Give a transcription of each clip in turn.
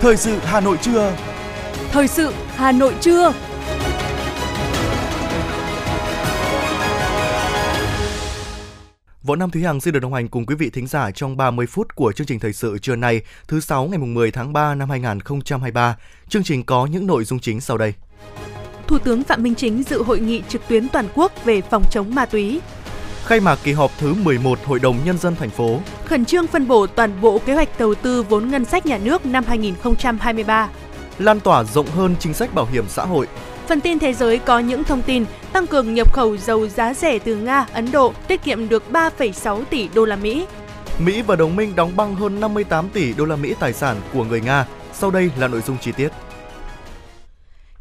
Thời sự Hà Nội trưa. Thời sự Hà Nội trưa. Võ Nam Thúy Hằng xin được đồng hành cùng quý vị thính giả trong 30 phút của chương trình thời sự trưa nay, thứ sáu ngày 10 tháng 3 năm 2023. Chương trình có những nội dung chính sau đây. Thủ tướng Phạm Minh Chính dự hội nghị trực tuyến toàn quốc về phòng chống ma túy. Khai mạc kỳ họp thứ 11 Hội đồng Nhân dân thành phố. Khẩn trương phân bổ toàn bộ kế hoạch đầu tư vốn ngân sách nhà nước năm 2023. Lan tỏa rộng hơn chính sách bảo hiểm xã hội. Phần tin thế giới có những thông tin tăng cường nhập khẩu dầu giá rẻ từ Nga, Ấn Độ tiết kiệm được 3,6 tỷ đô la Mỹ. Mỹ và đồng minh đóng băng hơn 58 tỷ đô la Mỹ tài sản của người Nga. Sau đây là nội dung chi tiết.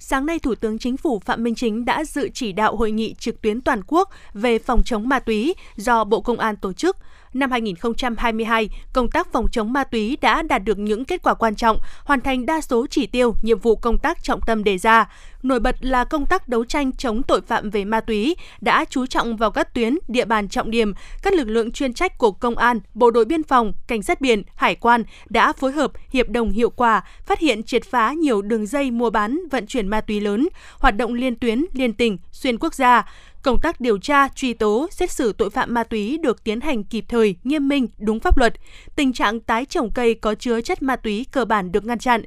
Sáng nay, Thủ tướng Chính phủ Phạm Minh Chính đã dự chỉ đạo hội nghị trực tuyến toàn quốc về phòng chống ma túy do Bộ Công an tổ chức. Năm 2022, công tác phòng chống ma túy đã đạt được những kết quả quan trọng, hoàn thành đa số chỉ tiêu, nhiệm vụ công tác trọng tâm đề ra. Nổi bật là công tác đấu tranh chống tội phạm về ma túy đã chú trọng vào các tuyến, địa bàn trọng điểm, các lực lượng chuyên trách của công an, bộ đội biên phòng, cảnh sát biển, hải quan đã phối hợp hiệp đồng hiệu quả, phát hiện triệt phá nhiều đường dây mua bán, vận chuyển ma túy lớn, hoạt động liên tuyến, liên tỉnh, xuyên quốc gia Công tác điều tra, truy tố, xét xử tội phạm ma túy được tiến hành kịp thời, nghiêm minh, đúng pháp luật. Tình trạng tái trồng cây có chứa chất ma túy cơ bản được ngăn chặn.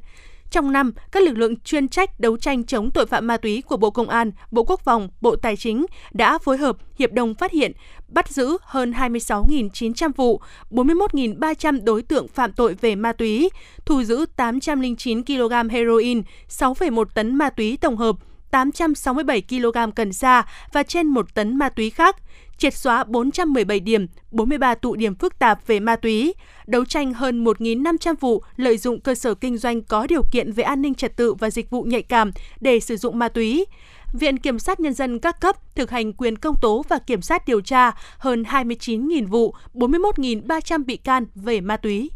Trong năm, các lực lượng chuyên trách đấu tranh chống tội phạm ma túy của Bộ Công an, Bộ Quốc phòng, Bộ Tài chính đã phối hợp hiệp đồng phát hiện, bắt giữ hơn 26.900 vụ, 41.300 đối tượng phạm tội về ma túy, thu giữ 809 kg heroin, 6,1 tấn ma túy tổng hợp, 867 kg cần sa và trên 1 tấn ma túy khác, triệt xóa 417 điểm, 43 tụ điểm phức tạp về ma túy, đấu tranh hơn 1.500 vụ lợi dụng cơ sở kinh doanh có điều kiện về an ninh trật tự và dịch vụ nhạy cảm để sử dụng ma túy. Viện Kiểm sát Nhân dân các cấp thực hành quyền công tố và kiểm sát điều tra hơn 29.000 vụ, 41.300 bị can về ma túy.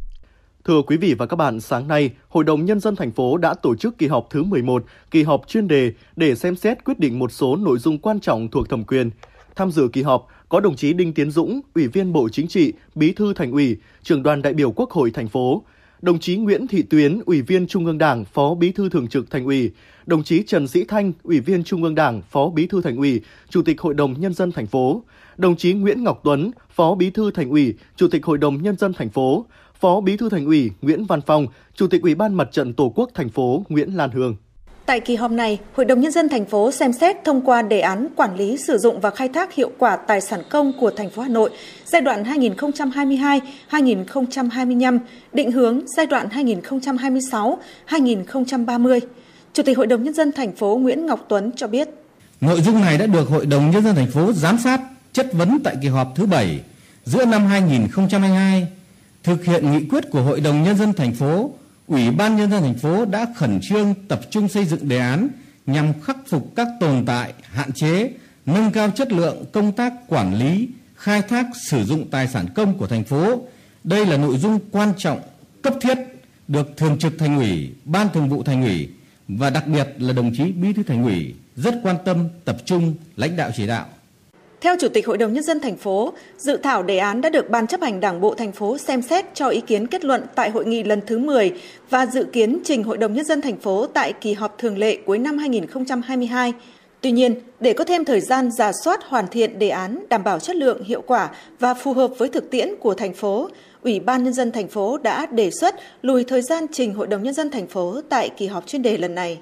Thưa quý vị và các bạn, sáng nay, Hội đồng Nhân dân thành phố đã tổ chức kỳ họp thứ 11, kỳ họp chuyên đề để xem xét quyết định một số nội dung quan trọng thuộc thẩm quyền. Tham dự kỳ họp có đồng chí Đinh Tiến Dũng, Ủy viên Bộ Chính trị, Bí thư Thành ủy, Trưởng đoàn đại biểu Quốc hội thành phố, đồng chí Nguyễn Thị Tuyến, Ủy viên Trung ương Đảng, Phó Bí thư Thường trực Thành ủy, đồng chí Trần Sĩ Thanh, Ủy viên Trung ương Đảng, Phó Bí thư Thành ủy, Chủ tịch Hội đồng Nhân dân thành phố, đồng chí Nguyễn Ngọc Tuấn, Phó Bí thư Thành ủy, Chủ tịch Hội đồng Nhân dân thành phố, Phó Bí thư Thành ủy Nguyễn Văn Phong, Chủ tịch Ủy ban Mặt trận Tổ quốc thành phố Nguyễn Lan Hương. Tại kỳ họp này, Hội đồng Nhân dân thành phố xem xét thông qua đề án quản lý sử dụng và khai thác hiệu quả tài sản công của thành phố Hà Nội giai đoạn 2022-2025, định hướng giai đoạn 2026-2030. Chủ tịch Hội đồng Nhân dân thành phố Nguyễn Ngọc Tuấn cho biết. Nội dung này đã được Hội đồng Nhân dân thành phố giám sát, chất vấn tại kỳ họp thứ 7 giữa năm 2022 Thực hiện nghị quyết của Hội đồng Nhân dân thành phố, Ủy ban Nhân dân thành phố đã khẩn trương tập trung xây dựng đề án nhằm khắc phục các tồn tại, hạn chế, nâng cao chất lượng công tác quản lý, khai thác sử dụng tài sản công của thành phố. Đây là nội dung quan trọng, cấp thiết được Thường trực Thành ủy, Ban Thường vụ Thành ủy và đặc biệt là đồng chí Bí thư Thành ủy rất quan tâm tập trung lãnh đạo chỉ đạo theo Chủ tịch Hội đồng Nhân dân thành phố, dự thảo đề án đã được Ban chấp hành Đảng bộ thành phố xem xét cho ý kiến kết luận tại hội nghị lần thứ 10 và dự kiến trình Hội đồng Nhân dân thành phố tại kỳ họp thường lệ cuối năm 2022. Tuy nhiên, để có thêm thời gian giả soát hoàn thiện đề án đảm bảo chất lượng, hiệu quả và phù hợp với thực tiễn của thành phố, Ủy ban nhân dân thành phố đã đề xuất lùi thời gian trình Hội đồng nhân dân thành phố tại kỳ họp chuyên đề lần này.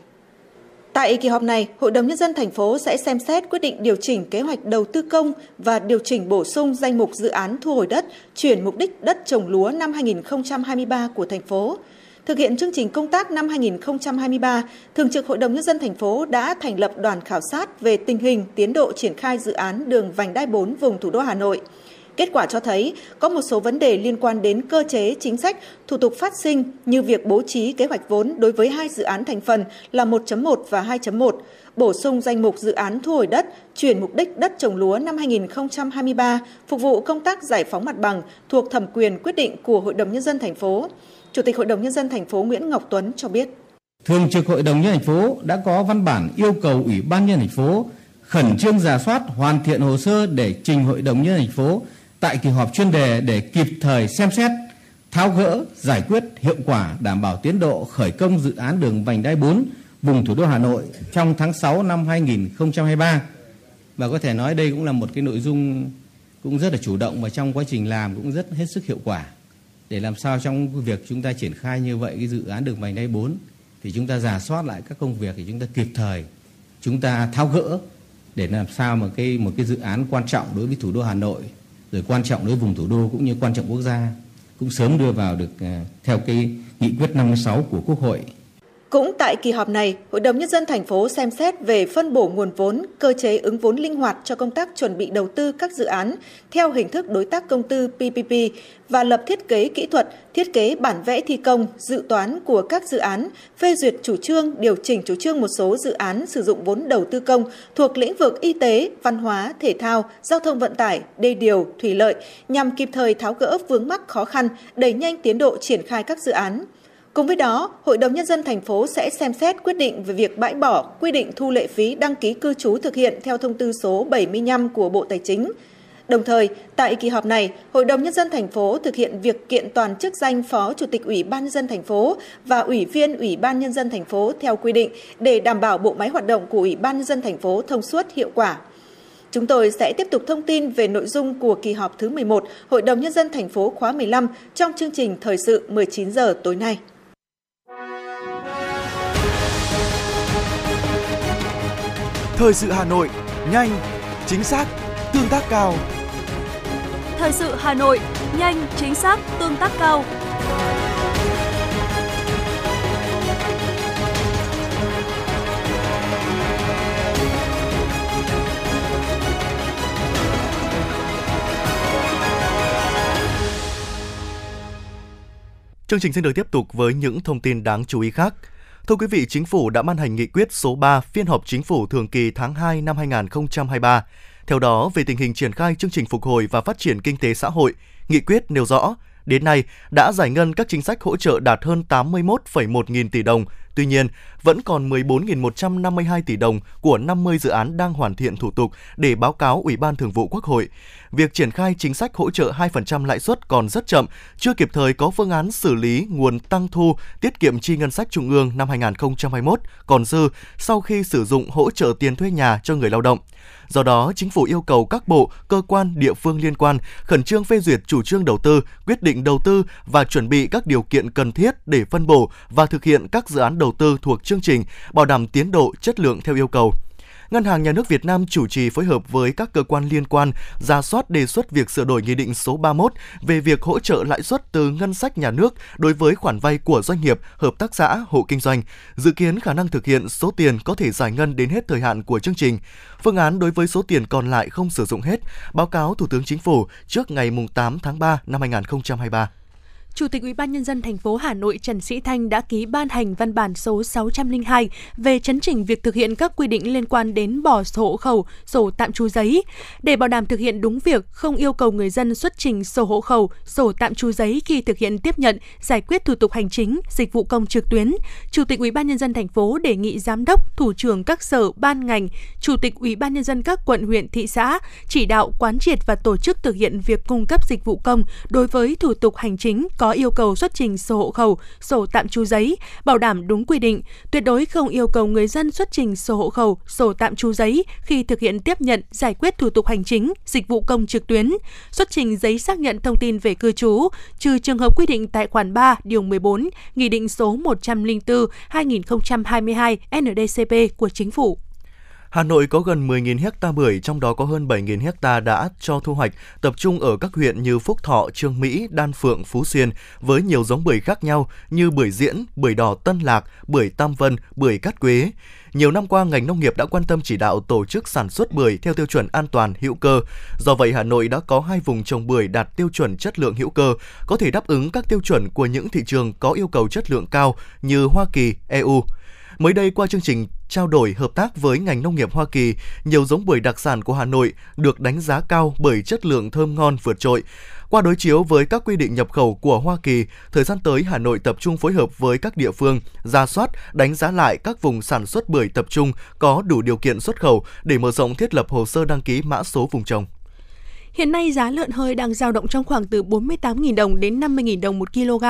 Tại kỳ họp này, Hội đồng Nhân dân thành phố sẽ xem xét quyết định điều chỉnh kế hoạch đầu tư công và điều chỉnh bổ sung danh mục dự án thu hồi đất, chuyển mục đích đất trồng lúa năm 2023 của thành phố. Thực hiện chương trình công tác năm 2023, Thường trực Hội đồng Nhân dân thành phố đã thành lập đoàn khảo sát về tình hình tiến độ triển khai dự án đường vành đai 4 vùng thủ đô Hà Nội. Kết quả cho thấy có một số vấn đề liên quan đến cơ chế chính sách, thủ tục phát sinh như việc bố trí kế hoạch vốn đối với hai dự án thành phần là 1.1 và 2.1, bổ sung danh mục dự án thu hồi đất, chuyển mục đích đất trồng lúa năm 2023 phục vụ công tác giải phóng mặt bằng thuộc thẩm quyền quyết định của Hội đồng nhân dân thành phố. Chủ tịch Hội đồng nhân dân thành phố Nguyễn Ngọc Tuấn cho biết. Thường trực Hội đồng nhân thành phố đã có văn bản yêu cầu Ủy ban nhân thành phố khẩn trương giả soát hoàn thiện hồ sơ để trình Hội đồng nhân thành phố tại kỳ họp chuyên đề để kịp thời xem xét, tháo gỡ, giải quyết hiệu quả đảm bảo tiến độ khởi công dự án đường vành đai 4 vùng thủ đô Hà Nội trong tháng 6 năm 2023. Và có thể nói đây cũng là một cái nội dung cũng rất là chủ động và trong quá trình làm cũng rất hết sức hiệu quả để làm sao trong việc chúng ta triển khai như vậy cái dự án đường vành đai 4 thì chúng ta giả soát lại các công việc thì chúng ta kịp thời chúng ta tháo gỡ để làm sao mà cái một cái dự án quan trọng đối với thủ đô Hà Nội rồi quan trọng đối với vùng thủ đô cũng như quan trọng quốc gia cũng sớm đưa vào được ờ, theo cái nghị quyết 56 của Quốc hội cũng tại kỳ họp này, Hội đồng Nhân dân thành phố xem xét về phân bổ nguồn vốn, cơ chế ứng vốn linh hoạt cho công tác chuẩn bị đầu tư các dự án theo hình thức đối tác công tư PPP và lập thiết kế kỹ thuật, thiết kế bản vẽ thi công, dự toán của các dự án, phê duyệt chủ trương, điều chỉnh chủ trương một số dự án sử dụng vốn đầu tư công thuộc lĩnh vực y tế, văn hóa, thể thao, giao thông vận tải, đê điều, thủy lợi nhằm kịp thời tháo gỡ vướng mắc khó khăn, đẩy nhanh tiến độ triển khai các dự án. Cùng với đó, Hội đồng Nhân dân thành phố sẽ xem xét quyết định về việc bãi bỏ quy định thu lệ phí đăng ký cư trú thực hiện theo thông tư số 75 của Bộ Tài chính. Đồng thời, tại kỳ họp này, Hội đồng Nhân dân thành phố thực hiện việc kiện toàn chức danh Phó Chủ tịch Ủy ban Nhân dân thành phố và Ủy viên Ủy ban Nhân dân thành phố theo quy định để đảm bảo bộ máy hoạt động của Ủy ban Nhân dân thành phố thông suốt hiệu quả. Chúng tôi sẽ tiếp tục thông tin về nội dung của kỳ họp thứ 11 Hội đồng Nhân dân thành phố khóa 15 trong chương trình Thời sự 19 giờ tối nay. Thời sự Hà Nội, nhanh, chính xác, tương tác cao. Thời sự Hà Nội, nhanh, chính xác, tương tác cao. Chương trình xin được tiếp tục với những thông tin đáng chú ý khác. Thưa quý vị, Chính phủ đã ban hành nghị quyết số 3 phiên họp Chính phủ thường kỳ tháng 2 năm 2023. Theo đó, về tình hình triển khai chương trình phục hồi và phát triển kinh tế xã hội, nghị quyết nêu rõ, đến nay đã giải ngân các chính sách hỗ trợ đạt hơn 81,1 nghìn tỷ đồng. Tuy nhiên, vẫn còn 14.152 tỷ đồng của 50 dự án đang hoàn thiện thủ tục để báo cáo Ủy ban Thường vụ Quốc hội việc triển khai chính sách hỗ trợ 2% lãi suất còn rất chậm, chưa kịp thời có phương án xử lý nguồn tăng thu tiết kiệm chi ngân sách trung ương năm 2021 còn dư sau khi sử dụng hỗ trợ tiền thuê nhà cho người lao động. Do đó, chính phủ yêu cầu các bộ, cơ quan, địa phương liên quan khẩn trương phê duyệt chủ trương đầu tư, quyết định đầu tư và chuẩn bị các điều kiện cần thiết để phân bổ và thực hiện các dự án đầu tư thuộc chương trình, bảo đảm tiến độ, chất lượng theo yêu cầu. Ngân hàng Nhà nước Việt Nam chủ trì phối hợp với các cơ quan liên quan ra soát đề xuất việc sửa đổi Nghị định số 31 về việc hỗ trợ lãi suất từ ngân sách nhà nước đối với khoản vay của doanh nghiệp, hợp tác xã, hộ kinh doanh, dự kiến khả năng thực hiện số tiền có thể giải ngân đến hết thời hạn của chương trình. Phương án đối với số tiền còn lại không sử dụng hết, báo cáo Thủ tướng Chính phủ trước ngày 8 tháng 3 năm 2023. Chủ tịch Ủy ban nhân dân thành phố Hà Nội Trần Sĩ Thanh đã ký ban hành văn bản số 602 về chấn chỉnh việc thực hiện các quy định liên quan đến bỏ sổ hộ khẩu, sổ tạm trú giấy. Để bảo đảm thực hiện đúng việc, không yêu cầu người dân xuất trình sổ hộ khẩu, sổ tạm trú giấy khi thực hiện tiếp nhận, giải quyết thủ tục hành chính, dịch vụ công trực tuyến, Chủ tịch Ủy ban nhân dân thành phố đề nghị giám đốc, thủ trưởng các sở, ban ngành, Chủ tịch Ủy ban nhân dân các quận, huyện, thị xã chỉ đạo quán triệt và tổ chức thực hiện việc cung cấp dịch vụ công đối với thủ tục hành chính có yêu cầu xuất trình sổ hộ khẩu, sổ tạm trú giấy, bảo đảm đúng quy định, tuyệt đối không yêu cầu người dân xuất trình sổ hộ khẩu, sổ tạm trú giấy khi thực hiện tiếp nhận, giải quyết thủ tục hành chính, dịch vụ công trực tuyến, xuất trình giấy xác nhận thông tin về cư trú, trừ trường hợp quy định tại khoản 3, điều 14, Nghị định số 104/2022 NDCP của Chính phủ. Hà Nội có gần 10.000 hecta bưởi, trong đó có hơn 7.000 hecta đã cho thu hoạch, tập trung ở các huyện như Phúc Thọ, Trương Mỹ, Đan Phượng, Phú Xuyên, với nhiều giống bưởi khác nhau như bưởi diễn, bưởi đỏ Tân Lạc, bưởi Tam Vân, bưởi Cát Quế. Nhiều năm qua, ngành nông nghiệp đã quan tâm chỉ đạo tổ chức sản xuất bưởi theo tiêu chuẩn an toàn hữu cơ. Do vậy, Hà Nội đã có hai vùng trồng bưởi đạt tiêu chuẩn chất lượng hữu cơ, có thể đáp ứng các tiêu chuẩn của những thị trường có yêu cầu chất lượng cao như Hoa Kỳ, EU. Mới đây qua chương trình trao đổi hợp tác với ngành nông nghiệp Hoa Kỳ, nhiều giống bưởi đặc sản của Hà Nội được đánh giá cao bởi chất lượng thơm ngon vượt trội. Qua đối chiếu với các quy định nhập khẩu của Hoa Kỳ, thời gian tới Hà Nội tập trung phối hợp với các địa phương, ra soát, đánh giá lại các vùng sản xuất bưởi tập trung có đủ điều kiện xuất khẩu để mở rộng thiết lập hồ sơ đăng ký mã số vùng trồng. Hiện nay giá lợn hơi đang dao động trong khoảng từ 48.000 đồng đến 50.000 đồng một kg,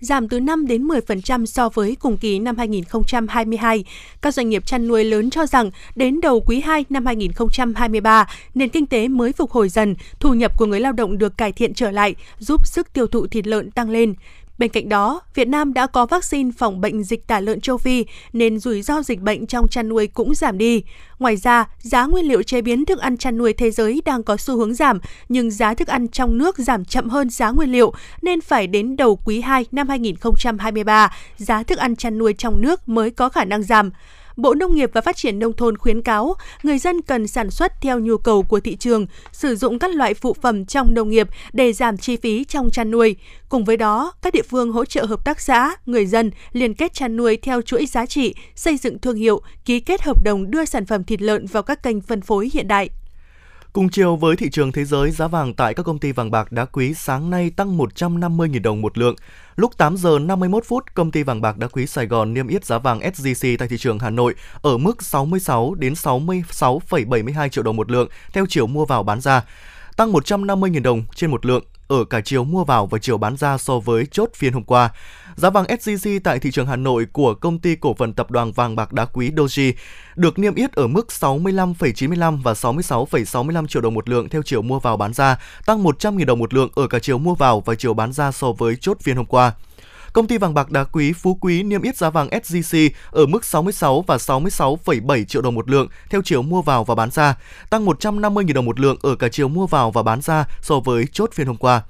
giảm từ 5 đến 10% so với cùng kỳ năm 2022. Các doanh nghiệp chăn nuôi lớn cho rằng đến đầu quý 2 năm 2023, nền kinh tế mới phục hồi dần, thu nhập của người lao động được cải thiện trở lại, giúp sức tiêu thụ thịt lợn tăng lên. Bên cạnh đó, Việt Nam đã có vaccine phòng bệnh dịch tả lợn châu Phi nên rủi ro dịch bệnh trong chăn nuôi cũng giảm đi. Ngoài ra, giá nguyên liệu chế biến thức ăn chăn nuôi thế giới đang có xu hướng giảm, nhưng giá thức ăn trong nước giảm chậm hơn giá nguyên liệu nên phải đến đầu quý 2 năm 2023, giá thức ăn chăn nuôi trong nước mới có khả năng giảm. Bộ Nông nghiệp và Phát triển Nông thôn khuyến cáo người dân cần sản xuất theo nhu cầu của thị trường, sử dụng các loại phụ phẩm trong nông nghiệp để giảm chi phí trong chăn nuôi. Cùng với đó, các địa phương hỗ trợ hợp tác xã, người dân liên kết chăn nuôi theo chuỗi giá trị, xây dựng thương hiệu, ký kết hợp đồng đưa sản phẩm thịt lợn vào các kênh phân phối hiện đại. Cùng chiều với thị trường thế giới, giá vàng tại các công ty vàng bạc đá quý sáng nay tăng 150.000 đồng một lượng. Lúc 8 giờ 51 phút, công ty vàng bạc đá quý Sài Gòn niêm yết giá vàng SJC tại thị trường Hà Nội ở mức 66 đến 66,72 triệu đồng một lượng theo chiều mua vào bán ra, tăng 150.000 đồng trên một lượng ở cả chiều mua vào và chiều bán ra so với chốt phiên hôm qua. Giá vàng SJC tại thị trường Hà Nội của công ty cổ phần tập đoàn vàng bạc đá quý Doji được niêm yết ở mức 65,95 và 66,65 triệu đồng một lượng theo chiều mua vào bán ra, tăng 100.000 đồng một lượng ở cả chiều mua vào và chiều bán ra so với chốt phiên hôm qua. Công ty vàng bạc đá quý Phú Quý niêm yết giá vàng SJC ở mức 66 và 66,7 triệu đồng một lượng theo chiều mua vào và bán ra, tăng 150.000 đồng một lượng ở cả chiều mua vào và bán ra so với chốt phiên hôm qua.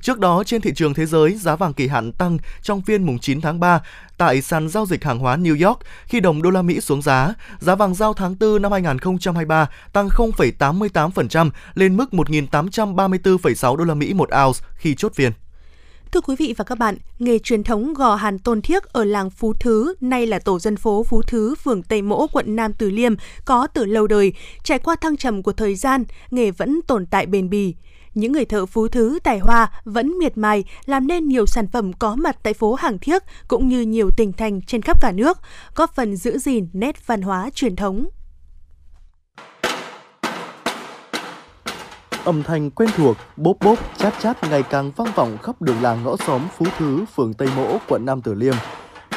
Trước đó, trên thị trường thế giới, giá vàng kỳ hạn tăng trong phiên mùng 9 tháng 3 tại sàn giao dịch hàng hóa New York khi đồng đô la Mỹ xuống giá. Giá vàng giao tháng 4 năm 2023 tăng 0,88% lên mức 1.834,6 đô la Mỹ một ounce khi chốt phiên. Thưa quý vị và các bạn, nghề truyền thống gò hàn tôn thiếc ở làng Phú Thứ, nay là tổ dân phố Phú Thứ, phường Tây Mỗ, quận Nam Từ Liêm, có từ lâu đời. Trải qua thăng trầm của thời gian, nghề vẫn tồn tại bền bỉ những người thợ phú thứ tài hoa vẫn miệt mài làm nên nhiều sản phẩm có mặt tại phố Hàng Thiếc cũng như nhiều tỉnh thành trên khắp cả nước, góp phần giữ gìn nét văn hóa truyền thống. Âm thanh quen thuộc, bốp bốp, chát chát ngày càng vang vọng khắp đường làng ngõ xóm Phú Thứ, phường Tây Mỗ, quận Nam Từ Liêm.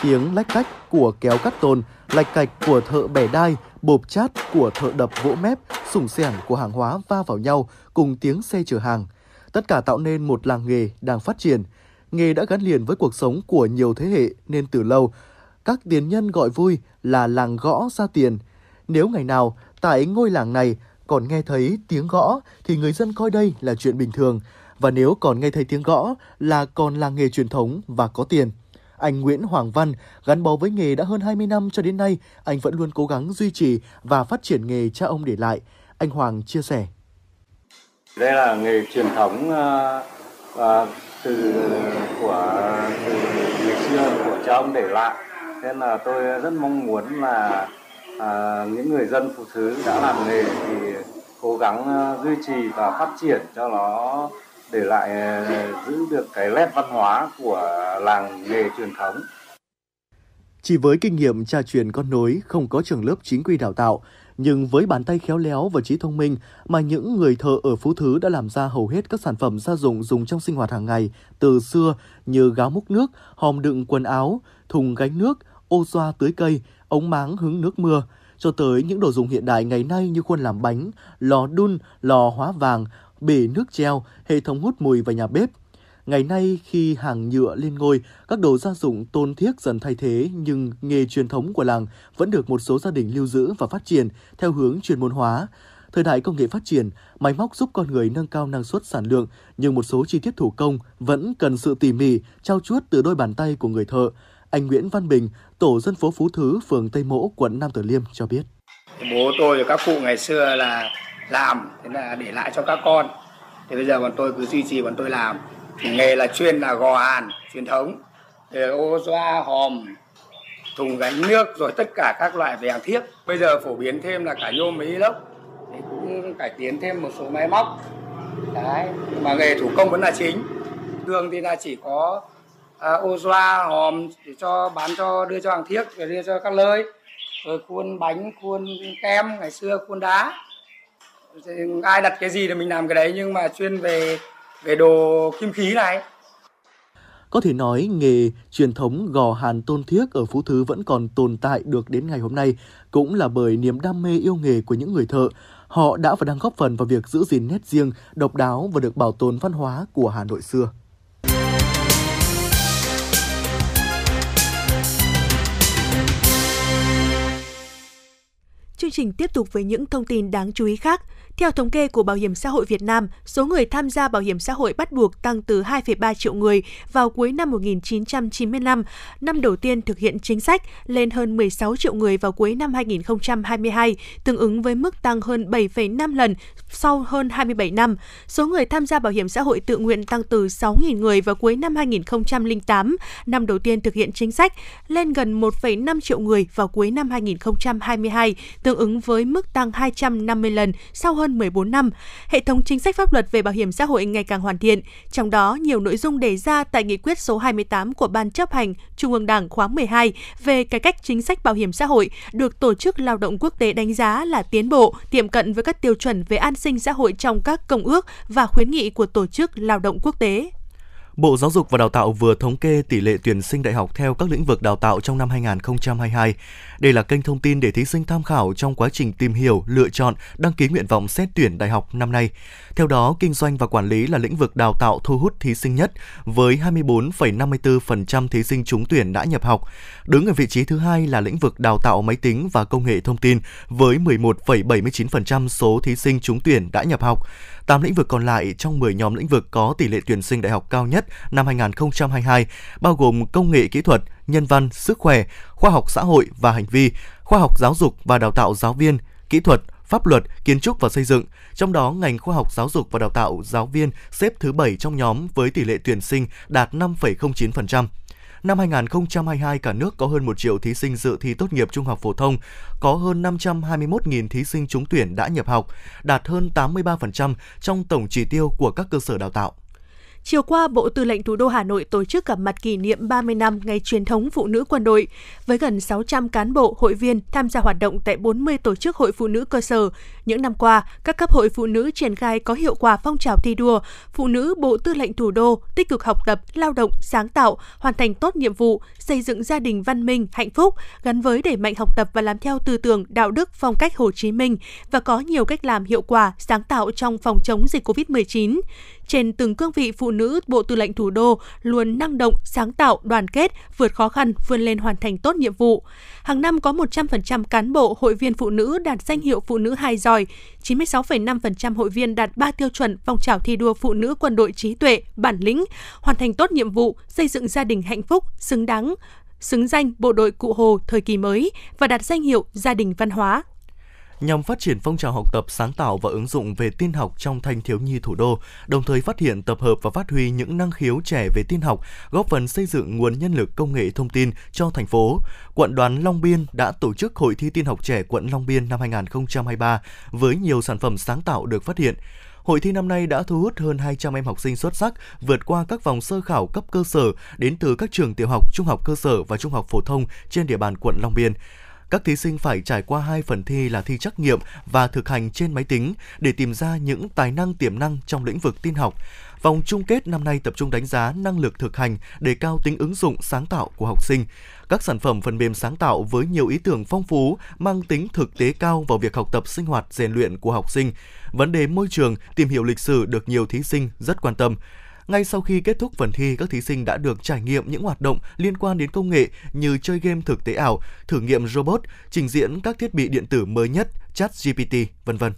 Tiếng lách cách của kéo cắt tôn, lạch cạch của thợ bẻ đai, bộp chát của thợ đập vỗ mép, sủng sẻn của hàng hóa va vào nhau cùng tiếng xe chở hàng. Tất cả tạo nên một làng nghề đang phát triển. Nghề đã gắn liền với cuộc sống của nhiều thế hệ nên từ lâu, các tiền nhân gọi vui là làng gõ ra tiền. Nếu ngày nào tại ngôi làng này còn nghe thấy tiếng gõ thì người dân coi đây là chuyện bình thường. Và nếu còn nghe thấy tiếng gõ là còn là nghề truyền thống và có tiền. Anh Nguyễn Hoàng Văn gắn bó với nghề đã hơn 20 năm cho đến nay, anh vẫn luôn cố gắng duy trì và phát triển nghề cha ông để lại. Anh Hoàng chia sẻ. Đây là nghề truyền thống uh, uh, từ của từ ngày xưa của cha ông để lại. Nên là tôi rất mong muốn là à, những người dân phụ thứ đã làm nghề thì cố gắng ờ, duy trì và phát triển cho nó để lại ờ, giữ được cái nét văn hóa của làng nghề truyền thống. Chỉ với kinh nghiệm cha truyền con nối, không có trường lớp chính quy đào tạo, nhưng với bàn tay khéo léo và trí thông minh mà những người thợ ở Phú Thứ đã làm ra hầu hết các sản phẩm gia dụng dùng trong sinh hoạt hàng ngày từ xưa như gáo múc nước, hòm đựng quần áo, thùng gánh nước, ô xoa tưới cây, ống máng hứng nước mưa, cho tới những đồ dùng hiện đại ngày nay như khuôn làm bánh, lò đun, lò hóa vàng, bể nước treo, hệ thống hút mùi và nhà bếp. Ngày nay khi hàng nhựa lên ngôi, các đồ gia dụng tôn thiếc dần thay thế nhưng nghề truyền thống của làng vẫn được một số gia đình lưu giữ và phát triển theo hướng chuyên môn hóa. Thời đại công nghệ phát triển, máy móc giúp con người nâng cao năng suất sản lượng, nhưng một số chi tiết thủ công vẫn cần sự tỉ mỉ, trao chuốt từ đôi bàn tay của người thợ. Anh Nguyễn Văn Bình, tổ dân phố Phú Thứ, phường Tây Mỗ, quận Nam Từ Liêm cho biết. Bố tôi và các cụ ngày xưa là làm thế là để lại cho các con. Thì bây giờ bọn tôi cứ duy trì bọn tôi làm. Nghề là chuyên là gò hàn truyền thống. Để ô doa hòm thùng gánh nước rồi tất cả các loại về hàng thiết bây giờ phổ biến thêm là cả nhôm với inox thì cũng cải tiến thêm một số máy móc. Đấy mà nghề thủ công vẫn là chính. Thường thì là chỉ có à, ô xoa hòm để cho bán cho đưa cho hàng thiếc rồi đưa cho các lơi rồi khuôn bánh khuôn kem ngày xưa khuôn đá ai đặt cái gì thì mình làm cái đấy nhưng mà chuyên về về đồ kim khí này có thể nói nghề truyền thống gò hàn tôn thiếc ở Phú Thứ vẫn còn tồn tại được đến ngày hôm nay cũng là bởi niềm đam mê yêu nghề của những người thợ. Họ đã và đang góp phần vào việc giữ gìn nét riêng, độc đáo và được bảo tồn văn hóa của Hà Nội xưa. Chương trình tiếp tục với những thông tin đáng chú ý khác. Theo thống kê của Bảo hiểm xã hội Việt Nam, số người tham gia bảo hiểm xã hội bắt buộc tăng từ 2,3 triệu người vào cuối năm 1995, năm đầu tiên thực hiện chính sách, lên hơn 16 triệu người vào cuối năm 2022, tương ứng với mức tăng hơn 7,5 lần sau hơn 27 năm. Số người tham gia bảo hiểm xã hội tự nguyện tăng từ 6.000 người vào cuối năm 2008, năm đầu tiên thực hiện chính sách, lên gần 1,5 triệu người vào cuối năm 2022, tương ứng với mức tăng 250 lần sau hơn hơn 14 năm, hệ thống chính sách pháp luật về bảo hiểm xã hội ngày càng hoàn thiện, trong đó nhiều nội dung đề ra tại nghị quyết số 28 của Ban chấp hành Trung ương Đảng khóa 12 về cải cách chính sách bảo hiểm xã hội được Tổ chức Lao động Quốc tế đánh giá là tiến bộ, tiệm cận với các tiêu chuẩn về an sinh xã hội trong các công ước và khuyến nghị của Tổ chức Lao động Quốc tế. Bộ Giáo dục và Đào tạo vừa thống kê tỷ lệ tuyển sinh đại học theo các lĩnh vực đào tạo trong năm 2022. Đây là kênh thông tin để thí sinh tham khảo trong quá trình tìm hiểu, lựa chọn, đăng ký nguyện vọng xét tuyển đại học năm nay. Theo đó, kinh doanh và quản lý là lĩnh vực đào tạo thu hút thí sinh nhất với 24,54% thí sinh trúng tuyển đã nhập học. Đứng ở vị trí thứ hai là lĩnh vực đào tạo máy tính và công nghệ thông tin với 11,79% số thí sinh trúng tuyển đã nhập học. 8 lĩnh vực còn lại trong 10 nhóm lĩnh vực có tỷ lệ tuyển sinh đại học cao nhất năm 2022, bao gồm công nghệ kỹ thuật, nhân văn, sức khỏe, khoa học xã hội và hành vi, khoa học giáo dục và đào tạo giáo viên, kỹ thuật, pháp luật, kiến trúc và xây dựng. Trong đó, ngành khoa học giáo dục và đào tạo giáo viên xếp thứ 7 trong nhóm với tỷ lệ tuyển sinh đạt 5,09%. Năm 2022, cả nước có hơn 1 triệu thí sinh dự thi tốt nghiệp trung học phổ thông, có hơn 521.000 thí sinh trúng tuyển đã nhập học, đạt hơn 83% trong tổng chỉ tiêu của các cơ sở đào tạo. Chiều qua, Bộ Tư lệnh Thủ đô Hà Nội tổ chức gặp mặt kỷ niệm 30 năm Ngày truyền thống Phụ nữ quân đội. Với gần 600 cán bộ, hội viên tham gia hoạt động tại 40 tổ chức hội phụ nữ cơ sở. Những năm qua, các cấp hội phụ nữ triển khai có hiệu quả phong trào thi đua. Phụ nữ Bộ Tư lệnh Thủ đô tích cực học tập, lao động, sáng tạo, hoàn thành tốt nhiệm vụ, xây dựng gia đình văn minh, hạnh phúc, gắn với đẩy mạnh học tập và làm theo tư tưởng, đạo đức, phong cách Hồ Chí Minh và có nhiều cách làm hiệu quả, sáng tạo trong phòng chống dịch COVID-19. Trên từng cương vị phụ nữ Bộ Tư lệnh Thủ đô luôn năng động, sáng tạo, đoàn kết, vượt khó khăn, vươn lên hoàn thành tốt nhiệm vụ. Hàng năm có 100% cán bộ, hội viên phụ nữ đạt danh hiệu phụ nữ hai giỏi, 96,5% hội viên đạt 3 tiêu chuẩn phong trào thi đua phụ nữ quân đội trí tuệ, bản lĩnh, hoàn thành tốt nhiệm vụ, xây dựng gia đình hạnh phúc, xứng đáng, xứng danh bộ đội cụ Hồ thời kỳ mới và đạt danh hiệu gia đình văn hóa nhằm phát triển phong trào học tập sáng tạo và ứng dụng về tin học trong thanh thiếu nhi thủ đô, đồng thời phát hiện tập hợp và phát huy những năng khiếu trẻ về tin học, góp phần xây dựng nguồn nhân lực công nghệ thông tin cho thành phố. Quận đoàn Long Biên đã tổ chức Hội thi tin học trẻ quận Long Biên năm 2023 với nhiều sản phẩm sáng tạo được phát hiện. Hội thi năm nay đã thu hút hơn 200 em học sinh xuất sắc vượt qua các vòng sơ khảo cấp cơ sở đến từ các trường tiểu học, trung học cơ sở và trung học phổ thông trên địa bàn quận Long Biên các thí sinh phải trải qua hai phần thi là thi trắc nghiệm và thực hành trên máy tính để tìm ra những tài năng tiềm năng trong lĩnh vực tin học. Vòng chung kết năm nay tập trung đánh giá năng lực thực hành, đề cao tính ứng dụng sáng tạo của học sinh. Các sản phẩm phần mềm sáng tạo với nhiều ý tưởng phong phú, mang tính thực tế cao vào việc học tập sinh hoạt rèn luyện của học sinh. Vấn đề môi trường, tìm hiểu lịch sử được nhiều thí sinh rất quan tâm. Ngay sau khi kết thúc phần thi, các thí sinh đã được trải nghiệm những hoạt động liên quan đến công nghệ như chơi game thực tế ảo, thử nghiệm robot, trình diễn các thiết bị điện tử mới nhất, chat GPT, vân vân.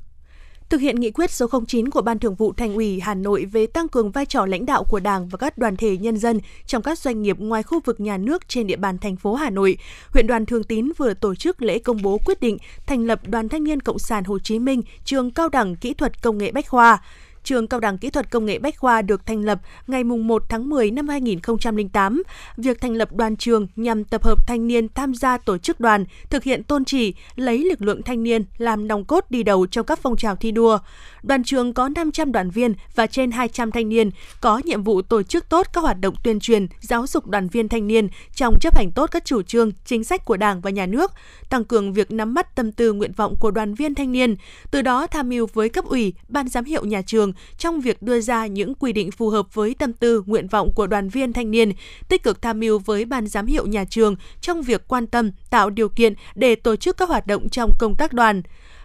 Thực hiện nghị quyết số 09 của Ban Thường vụ Thành ủy Hà Nội về tăng cường vai trò lãnh đạo của Đảng và các đoàn thể nhân dân trong các doanh nghiệp ngoài khu vực nhà nước trên địa bàn thành phố Hà Nội, huyện đoàn Thường Tín vừa tổ chức lễ công bố quyết định thành lập Đoàn Thanh niên Cộng sản Hồ Chí Minh, trường cao đẳng kỹ thuật công nghệ Bách khoa trường Cao đẳng Kỹ thuật Công nghệ Bách Khoa được thành lập ngày 1 tháng 10 năm 2008. Việc thành lập đoàn trường nhằm tập hợp thanh niên tham gia tổ chức đoàn, thực hiện tôn chỉ, lấy lực lượng thanh niên làm nòng cốt đi đầu trong các phong trào thi đua. Đoàn trường có 500 đoàn viên và trên 200 thanh niên, có nhiệm vụ tổ chức tốt các hoạt động tuyên truyền, giáo dục đoàn viên thanh niên trong chấp hành tốt các chủ trương, chính sách của Đảng và Nhà nước, tăng cường việc nắm bắt tâm tư nguyện vọng của đoàn viên thanh niên, từ đó tham mưu với cấp ủy, ban giám hiệu nhà trường trong việc đưa ra những quy định phù hợp với tâm tư, nguyện vọng của đoàn viên thanh niên, tích cực tham mưu với ban giám hiệu nhà trường trong việc quan tâm, tạo điều kiện để tổ chức các hoạt động trong công tác đoàn.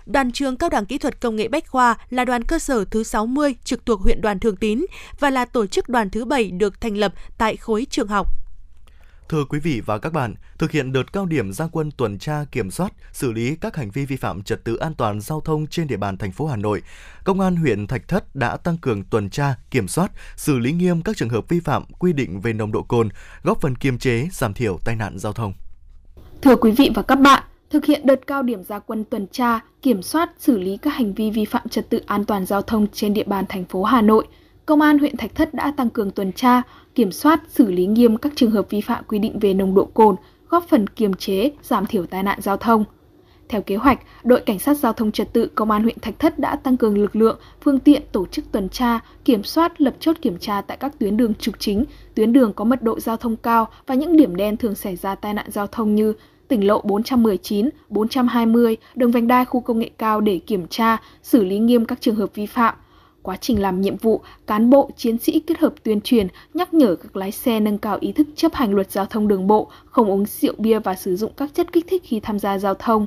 Đoàn trường Cao đẳng Kỹ thuật Công nghệ Bách Khoa là đoàn cơ sở thứ 60 trực thuộc huyện đoàn Thường Tín và là tổ chức đoàn thứ 7 được thành lập tại khối trường học. Thưa quý vị và các bạn, thực hiện đợt cao điểm gia quân tuần tra kiểm soát, xử lý các hành vi vi phạm trật tự an toàn giao thông trên địa bàn thành phố Hà Nội, Công an huyện Thạch Thất đã tăng cường tuần tra, kiểm soát, xử lý nghiêm các trường hợp vi phạm quy định về nồng độ cồn, góp phần kiềm chế, giảm thiểu tai nạn giao thông. Thưa quý vị và các bạn, thực hiện đợt cao điểm gia quân tuần tra, kiểm soát, xử lý các hành vi vi phạm trật tự an toàn giao thông trên địa bàn thành phố Hà Nội, Công an huyện Thạch Thất đã tăng cường tuần tra, kiểm soát, xử lý nghiêm các trường hợp vi phạm quy định về nồng độ cồn, góp phần kiềm chế, giảm thiểu tai nạn giao thông. Theo kế hoạch, đội cảnh sát giao thông trật tự công an huyện Thạch Thất đã tăng cường lực lượng, phương tiện tổ chức tuần tra, kiểm soát, lập chốt kiểm tra tại các tuyến đường trục chính, tuyến đường có mật độ giao thông cao và những điểm đen thường xảy ra tai nạn giao thông như tỉnh lộ 419, 420, đường vành đai khu công nghệ cao để kiểm tra, xử lý nghiêm các trường hợp vi phạm. Quá trình làm nhiệm vụ, cán bộ, chiến sĩ kết hợp tuyên truyền, nhắc nhở các lái xe nâng cao ý thức chấp hành luật giao thông đường bộ, không uống rượu bia và sử dụng các chất kích thích khi tham gia giao thông.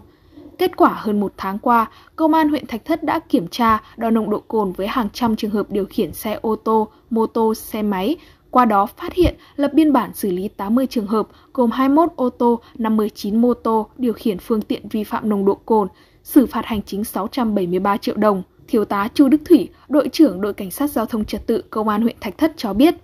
Kết quả hơn một tháng qua, Công an huyện Thạch Thất đã kiểm tra đo nồng độ cồn với hàng trăm trường hợp điều khiển xe ô tô, mô tô, xe máy, qua đó phát hiện lập biên bản xử lý 80 trường hợp gồm 21 ô tô, 59 mô tô điều khiển phương tiện vi phạm nồng độ cồn, xử phạt hành chính 673 triệu đồng. Thiếu tá Chu Đức Thủy, đội trưởng đội cảnh sát giao thông trật tự công an huyện Thạch Thất cho biết,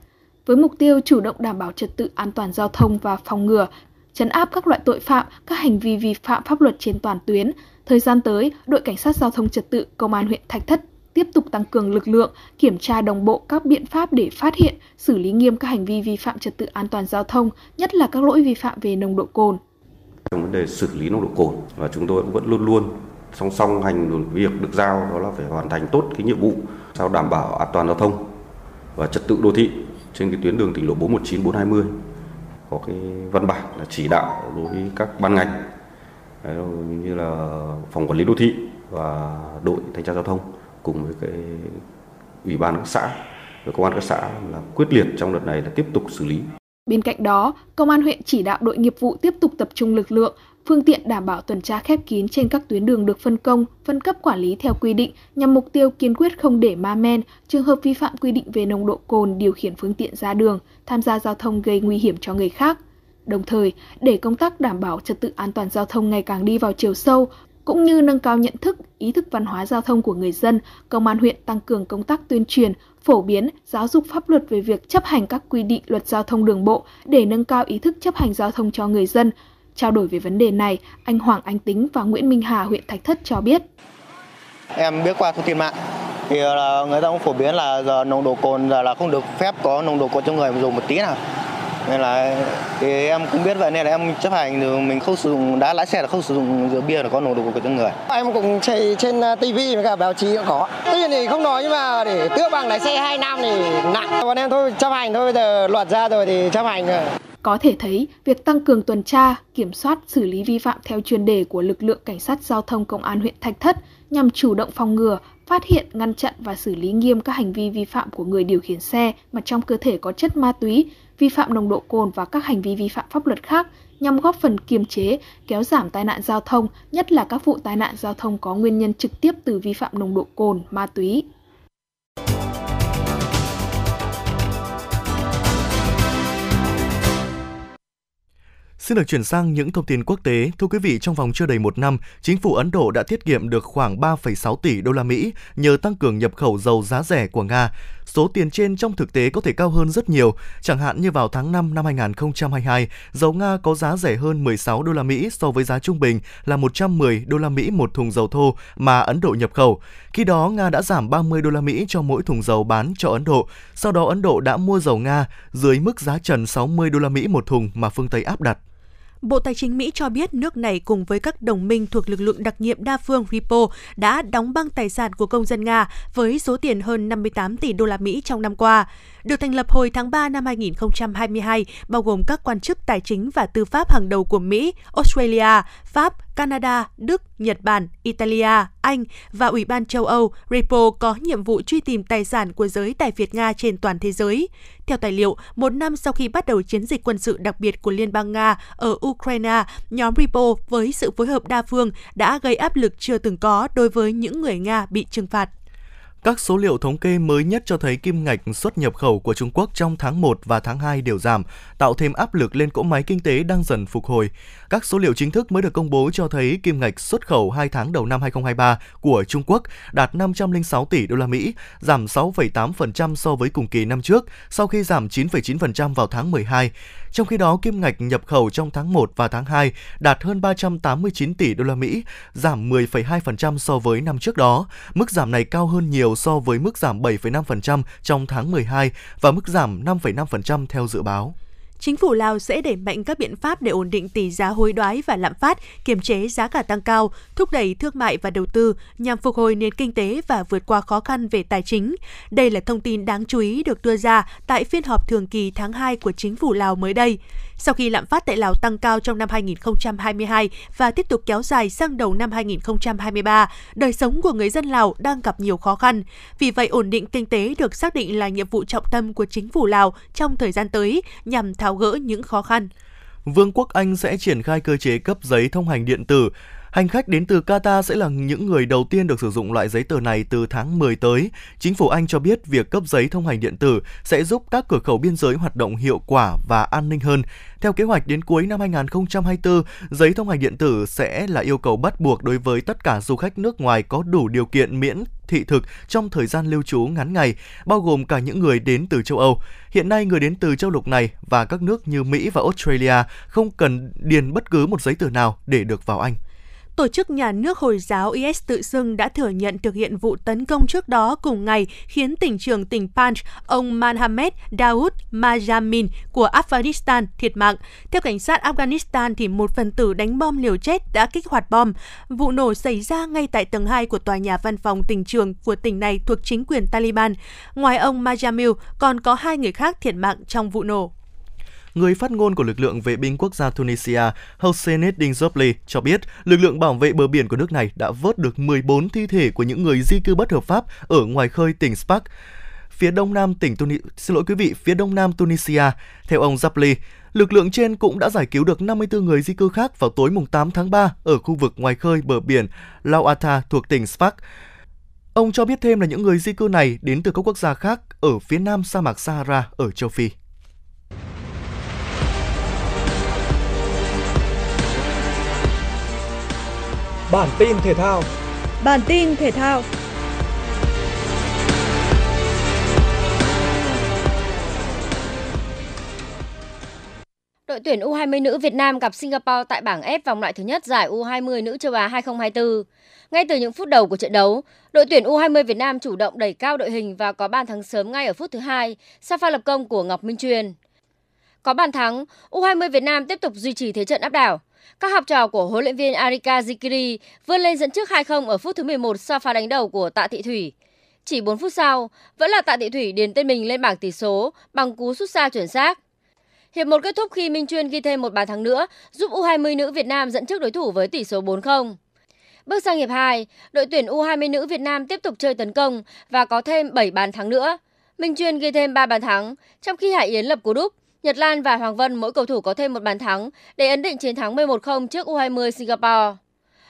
với mục tiêu chủ động đảm bảo trật tự an toàn giao thông và phòng ngừa, chấn áp các loại tội phạm, các hành vi vi phạm pháp luật trên toàn tuyến, thời gian tới, đội cảnh sát giao thông trật tự công an huyện Thạch Thất tiếp tục tăng cường lực lượng, kiểm tra đồng bộ các biện pháp để phát hiện, xử lý nghiêm các hành vi vi phạm trật tự an toàn giao thông, nhất là các lỗi vi phạm về nồng độ cồn. Trong vấn đề xử lý nồng độ cồn và chúng tôi vẫn luôn luôn song song hành việc được giao đó là phải hoàn thành tốt cái nhiệm vụ sao đảm bảo an toàn giao thông và trật tự đô thị trên cái tuyến đường tỉnh lộ 419 420 có cái văn bản là chỉ đạo đối với các ban ngành như là phòng quản lý đô thị và đội thanh tra giao thông cùng với cái ủy ban các xã và công an các xã là quyết liệt trong đợt này là tiếp tục xử lý. Bên cạnh đó, công an huyện chỉ đạo đội nghiệp vụ tiếp tục tập trung lực lượng, phương tiện đảm bảo tuần tra khép kín trên các tuyến đường được phân công, phân cấp quản lý theo quy định nhằm mục tiêu kiên quyết không để ma men, trường hợp vi phạm quy định về nồng độ cồn điều khiển phương tiện ra đường, tham gia giao thông gây nguy hiểm cho người khác. Đồng thời, để công tác đảm bảo trật tự an toàn giao thông ngày càng đi vào chiều sâu, cũng như nâng cao nhận thức, ý thức văn hóa giao thông của người dân, công an huyện tăng cường công tác tuyên truyền, phổ biến, giáo dục pháp luật về việc chấp hành các quy định luật giao thông đường bộ để nâng cao ý thức chấp hành giao thông cho người dân. Trao đổi về vấn đề này, anh Hoàng Anh Tính và Nguyễn Minh Hà huyện Thạch Thất cho biết. Em biết qua thông tin mạng thì là người ta cũng phổ biến là giờ nồng độ cồn giờ là không được phép có nồng độ cồn trong người dùng một tí nào nên là thì em cũng biết vậy nên là em chấp hành thì mình không sử dụng đã lái xe là không sử dụng rượu bia là có nồng độ cồn trong người. Em cũng chạy trên à, tivi với cả báo chí cũng có. Tuy nhiên thì không nói nhưng mà để tước bằng lái xe 2 năm thì nặng. Bọn em thôi chấp hành thôi bây giờ luật ra rồi thì chấp hành rồi có thể thấy, việc tăng cường tuần tra, kiểm soát, xử lý vi phạm theo chuyên đề của lực lượng cảnh sát giao thông công an huyện Thạch Thất nhằm chủ động phòng ngừa, phát hiện, ngăn chặn và xử lý nghiêm các hành vi vi phạm của người điều khiển xe mà trong cơ thể có chất ma túy, vi phạm nồng độ cồn và các hành vi vi phạm pháp luật khác nhằm góp phần kiềm chế, kéo giảm tai nạn giao thông, nhất là các vụ tai nạn giao thông có nguyên nhân trực tiếp từ vi phạm nồng độ cồn, ma túy. Xin được chuyển sang những thông tin quốc tế. Thưa quý vị, trong vòng chưa đầy một năm, chính phủ Ấn Độ đã tiết kiệm được khoảng 3,6 tỷ đô la Mỹ nhờ tăng cường nhập khẩu dầu giá rẻ của Nga. Số tiền trên trong thực tế có thể cao hơn rất nhiều. Chẳng hạn như vào tháng 5 năm 2022, dầu Nga có giá rẻ hơn 16 đô la Mỹ so với giá trung bình là 110 đô la Mỹ một thùng dầu thô mà Ấn Độ nhập khẩu. Khi đó, Nga đã giảm 30 đô la Mỹ cho mỗi thùng dầu bán cho Ấn Độ. Sau đó Ấn Độ đã mua dầu Nga dưới mức giá trần 60 đô la Mỹ một thùng mà phương Tây áp đặt. Bộ Tài chính Mỹ cho biết nước này cùng với các đồng minh thuộc lực lượng đặc nhiệm đa phương Repo đã đóng băng tài sản của công dân Nga với số tiền hơn 58 tỷ đô la Mỹ trong năm qua. Được thành lập hồi tháng 3 năm 2022, bao gồm các quan chức tài chính và tư pháp hàng đầu của Mỹ, Australia, Pháp, Canada, Đức, Nhật Bản, Italia, Anh và Ủy ban châu Âu, Repo có nhiệm vụ truy tìm tài sản của giới tài Việt Nga trên toàn thế giới. Theo tài liệu, một năm sau khi bắt đầu chiến dịch quân sự đặc biệt của Liên bang Nga ở Ukraine, nhóm Repo với sự phối hợp đa phương đã gây áp lực chưa từng có đối với những người Nga bị trừng phạt. Các số liệu thống kê mới nhất cho thấy kim ngạch xuất nhập khẩu của Trung Quốc trong tháng 1 và tháng 2 đều giảm, tạo thêm áp lực lên cỗ máy kinh tế đang dần phục hồi. Các số liệu chính thức mới được công bố cho thấy kim ngạch xuất khẩu 2 tháng đầu năm 2023 của Trung Quốc đạt 506 tỷ đô la Mỹ, giảm 6,8% so với cùng kỳ năm trước, sau khi giảm 9,9% vào tháng 12. Trong khi đó, kim ngạch nhập khẩu trong tháng 1 và tháng 2 đạt hơn 389 tỷ đô la Mỹ, giảm 10,2% so với năm trước đó. Mức giảm này cao hơn nhiều so với mức giảm 7,5% trong tháng 12 và mức giảm 5,5% theo dự báo. Chính phủ Lào sẽ đẩy mạnh các biện pháp để ổn định tỷ giá hối đoái và lạm phát, kiềm chế giá cả tăng cao, thúc đẩy thương mại và đầu tư nhằm phục hồi nền kinh tế và vượt qua khó khăn về tài chính. Đây là thông tin đáng chú ý được đưa ra tại phiên họp thường kỳ tháng 2 của chính phủ Lào mới đây. Sau khi lạm phát tại Lào tăng cao trong năm 2022 và tiếp tục kéo dài sang đầu năm 2023, đời sống của người dân Lào đang gặp nhiều khó khăn. Vì vậy, ổn định kinh tế được xác định là nhiệm vụ trọng tâm của chính phủ Lào trong thời gian tới nhằm tháo gỡ những khó khăn. Vương quốc Anh sẽ triển khai cơ chế cấp giấy thông hành điện tử Hành khách đến từ Qatar sẽ là những người đầu tiên được sử dụng loại giấy tờ này từ tháng 10 tới. Chính phủ Anh cho biết việc cấp giấy thông hành điện tử sẽ giúp các cửa khẩu biên giới hoạt động hiệu quả và an ninh hơn. Theo kế hoạch đến cuối năm 2024, giấy thông hành điện tử sẽ là yêu cầu bắt buộc đối với tất cả du khách nước ngoài có đủ điều kiện miễn thị thực trong thời gian lưu trú ngắn ngày, bao gồm cả những người đến từ châu Âu. Hiện nay, người đến từ châu lục này và các nước như Mỹ và Australia không cần điền bất cứ một giấy tờ nào để được vào Anh. Tổ chức nhà nước Hồi giáo IS tự xưng đã thừa nhận thực hiện vụ tấn công trước đó cùng ngày khiến tỉnh trưởng tỉnh Panj, ông Mohammed Daoud Majamin của Afghanistan thiệt mạng. Theo cảnh sát Afghanistan, thì một phần tử đánh bom liều chết đã kích hoạt bom. Vụ nổ xảy ra ngay tại tầng 2 của tòa nhà văn phòng tỉnh trường của tỉnh này thuộc chính quyền Taliban. Ngoài ông Majamil, còn có hai người khác thiệt mạng trong vụ nổ người phát ngôn của lực lượng vệ binh quốc gia Tunisia Hossein Jobli cho biết lực lượng bảo vệ bờ biển của nước này đã vớt được 14 thi thể của những người di cư bất hợp pháp ở ngoài khơi tỉnh Spak phía đông nam tỉnh Tunis, xin lỗi quý vị, phía đông nam Tunisia. Theo ông Zapli, lực lượng trên cũng đã giải cứu được 54 người di cư khác vào tối mùng 8 tháng 3 ở khu vực ngoài khơi bờ biển Lauata thuộc tỉnh Spak. Ông cho biết thêm là những người di cư này đến từ các quốc gia khác ở phía nam sa mạc Sahara ở châu Phi. Bản tin thể thao. Bản tin thể thao. Đội tuyển U20 nữ Việt Nam gặp Singapore tại bảng F vòng loại thứ nhất giải U20 nữ châu Á 2024. Ngay từ những phút đầu của trận đấu, đội tuyển U20 Việt Nam chủ động đẩy cao đội hình và có bàn thắng sớm ngay ở phút thứ hai sau pha lập công của Ngọc Minh Truyền. Có bàn thắng, U20 Việt Nam tiếp tục duy trì thế trận áp đảo. Các học trò của huấn luyện viên Arika Zikiri vươn lên dẫn trước 2-0 ở phút thứ 11 sau pha đánh đầu của Tạ Thị Thủy. Chỉ 4 phút sau, vẫn là Tạ Thị Thủy điền tên mình lên bảng tỷ số bằng cú sút xa chuẩn xác. Hiệp 1 kết thúc khi Minh Chuyên ghi thêm một bàn thắng nữa, giúp U20 nữ Việt Nam dẫn trước đối thủ với tỷ số 4-0. Bước sang hiệp 2, đội tuyển U20 nữ Việt Nam tiếp tục chơi tấn công và có thêm 7 bàn thắng nữa. Minh Chuyên ghi thêm 3 bàn thắng, trong khi Hải Yến lập cú đúp. Nhật Lan và Hoàng Vân mỗi cầu thủ có thêm một bàn thắng để ấn định chiến thắng 11-0 trước U20 Singapore.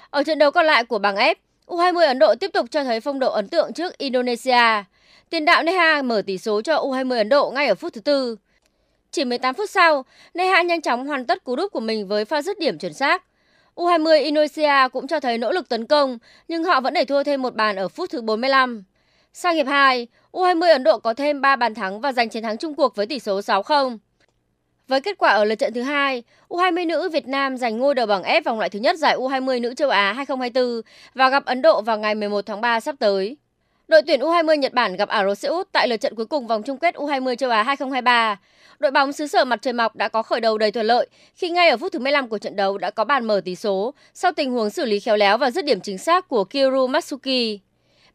Ở trận đấu còn lại của bảng F, U20 Ấn Độ tiếp tục cho thấy phong độ ấn tượng trước Indonesia. Tiền đạo Neha mở tỷ số cho U20 Ấn Độ ngay ở phút thứ tư. chỉ 18 phút sau, Neha nhanh chóng hoàn tất cú đúp của mình với pha dứt điểm chuẩn xác. U20 Indonesia cũng cho thấy nỗ lực tấn công, nhưng họ vẫn để thua thêm một bàn ở phút thứ 45. Sang hiệp 2, U20 Ấn Độ có thêm 3 bàn thắng và giành chiến thắng chung cuộc với tỷ số 6-0. Với kết quả ở lượt trận thứ hai, U20 nữ Việt Nam giành ngôi đầu bảng F vòng loại thứ nhất giải U20 nữ châu Á 2024 và gặp Ấn Độ vào ngày 11 tháng 3 sắp tới. Đội tuyển U20 Nhật Bản gặp Ả Rập Xê Út tại lượt trận cuối cùng vòng chung kết U20 châu Á 2023. Đội bóng xứ sở mặt trời mọc đã có khởi đầu đầy thuận lợi khi ngay ở phút thứ 15 của trận đấu đã có bàn mở tỷ số sau tình huống xử lý khéo léo và dứt điểm chính xác của Kiru Matsuki.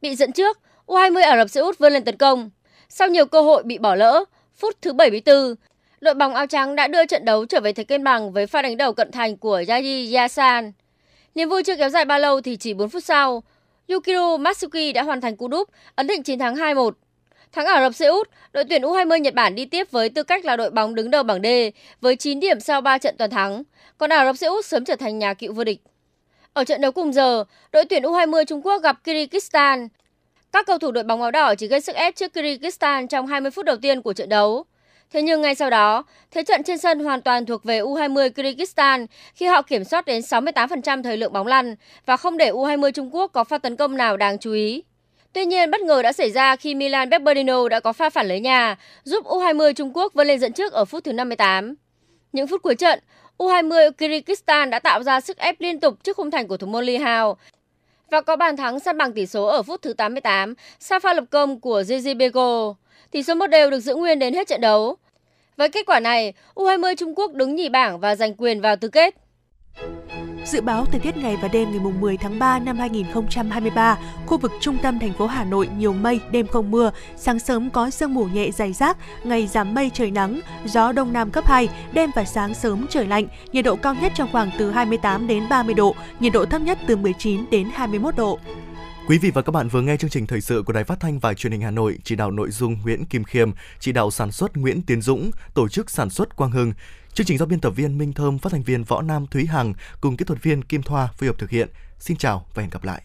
Bị dẫn trước, U20 Ả Rập Xê Út vươn lên tấn công. Sau nhiều cơ hội bị bỏ lỡ, phút thứ 74, đội bóng áo trắng đã đưa trận đấu trở về thế cân bằng với pha đánh đầu cận thành của Yaji Yasan. Niềm vui chưa kéo dài bao lâu thì chỉ 4 phút sau, Yukiro Matsuki đã hoàn thành cú đúp, ấn định chiến thắng 2-1. Thắng Ả Rập Xê Út, đội tuyển U20 Nhật Bản đi tiếp với tư cách là đội bóng đứng đầu bảng D với 9 điểm sau 3 trận toàn thắng, còn Ả Rập Xê Út sớm trở thành nhà cựu vô địch. Ở trận đấu cùng giờ, đội tuyển U20 Trung Quốc gặp Kyrgyzstan. Các cầu thủ đội bóng áo đỏ chỉ gây sức ép trước Kyrgyzstan trong 20 phút đầu tiên của trận đấu. Thế nhưng ngay sau đó, thế trận trên sân hoàn toàn thuộc về U20 Kyrgyzstan khi họ kiểm soát đến 68% thời lượng bóng lăn và không để U20 Trung Quốc có pha tấn công nào đáng chú ý. Tuy nhiên, bất ngờ đã xảy ra khi Milan Berberdino đã có pha phản lưới nhà, giúp U20 Trung Quốc vươn lên dẫn trước ở phút thứ 58. Những phút cuối trận, U20 Kyrgyzstan đã tạo ra sức ép liên tục trước khung thành của thủ môn Lee Hao và có bàn thắng săn bằng tỷ số ở phút thứ 88 sau pha lập công của Gigi Bego. Tỷ số một đều được giữ nguyên đến hết trận đấu. Với kết quả này, U20 Trung Quốc đứng nhì bảng và giành quyền vào tứ kết. Dự báo thời tiết ngày và đêm ngày 10 tháng 3 năm 2023, khu vực trung tâm thành phố Hà Nội nhiều mây, đêm không mưa, sáng sớm có sương mù nhẹ dày rác, ngày giảm mây trời nắng, gió đông nam cấp 2, đêm và sáng sớm trời lạnh, nhiệt độ cao nhất trong khoảng từ 28 đến 30 độ, nhiệt độ thấp nhất từ 19 đến 21 độ. Quý vị và các bạn vừa nghe chương trình thời sự của Đài Phát thanh và Truyền hình Hà Nội, chỉ đạo nội dung Nguyễn Kim Khiêm, chỉ đạo sản xuất Nguyễn Tiến Dũng, tổ chức sản xuất Quang Hưng. Chương trình do biên tập viên Minh Thơm, phát thanh viên Võ Nam Thúy Hằng cùng kỹ thuật viên Kim Thoa phối hợp thực hiện. Xin chào và hẹn gặp lại.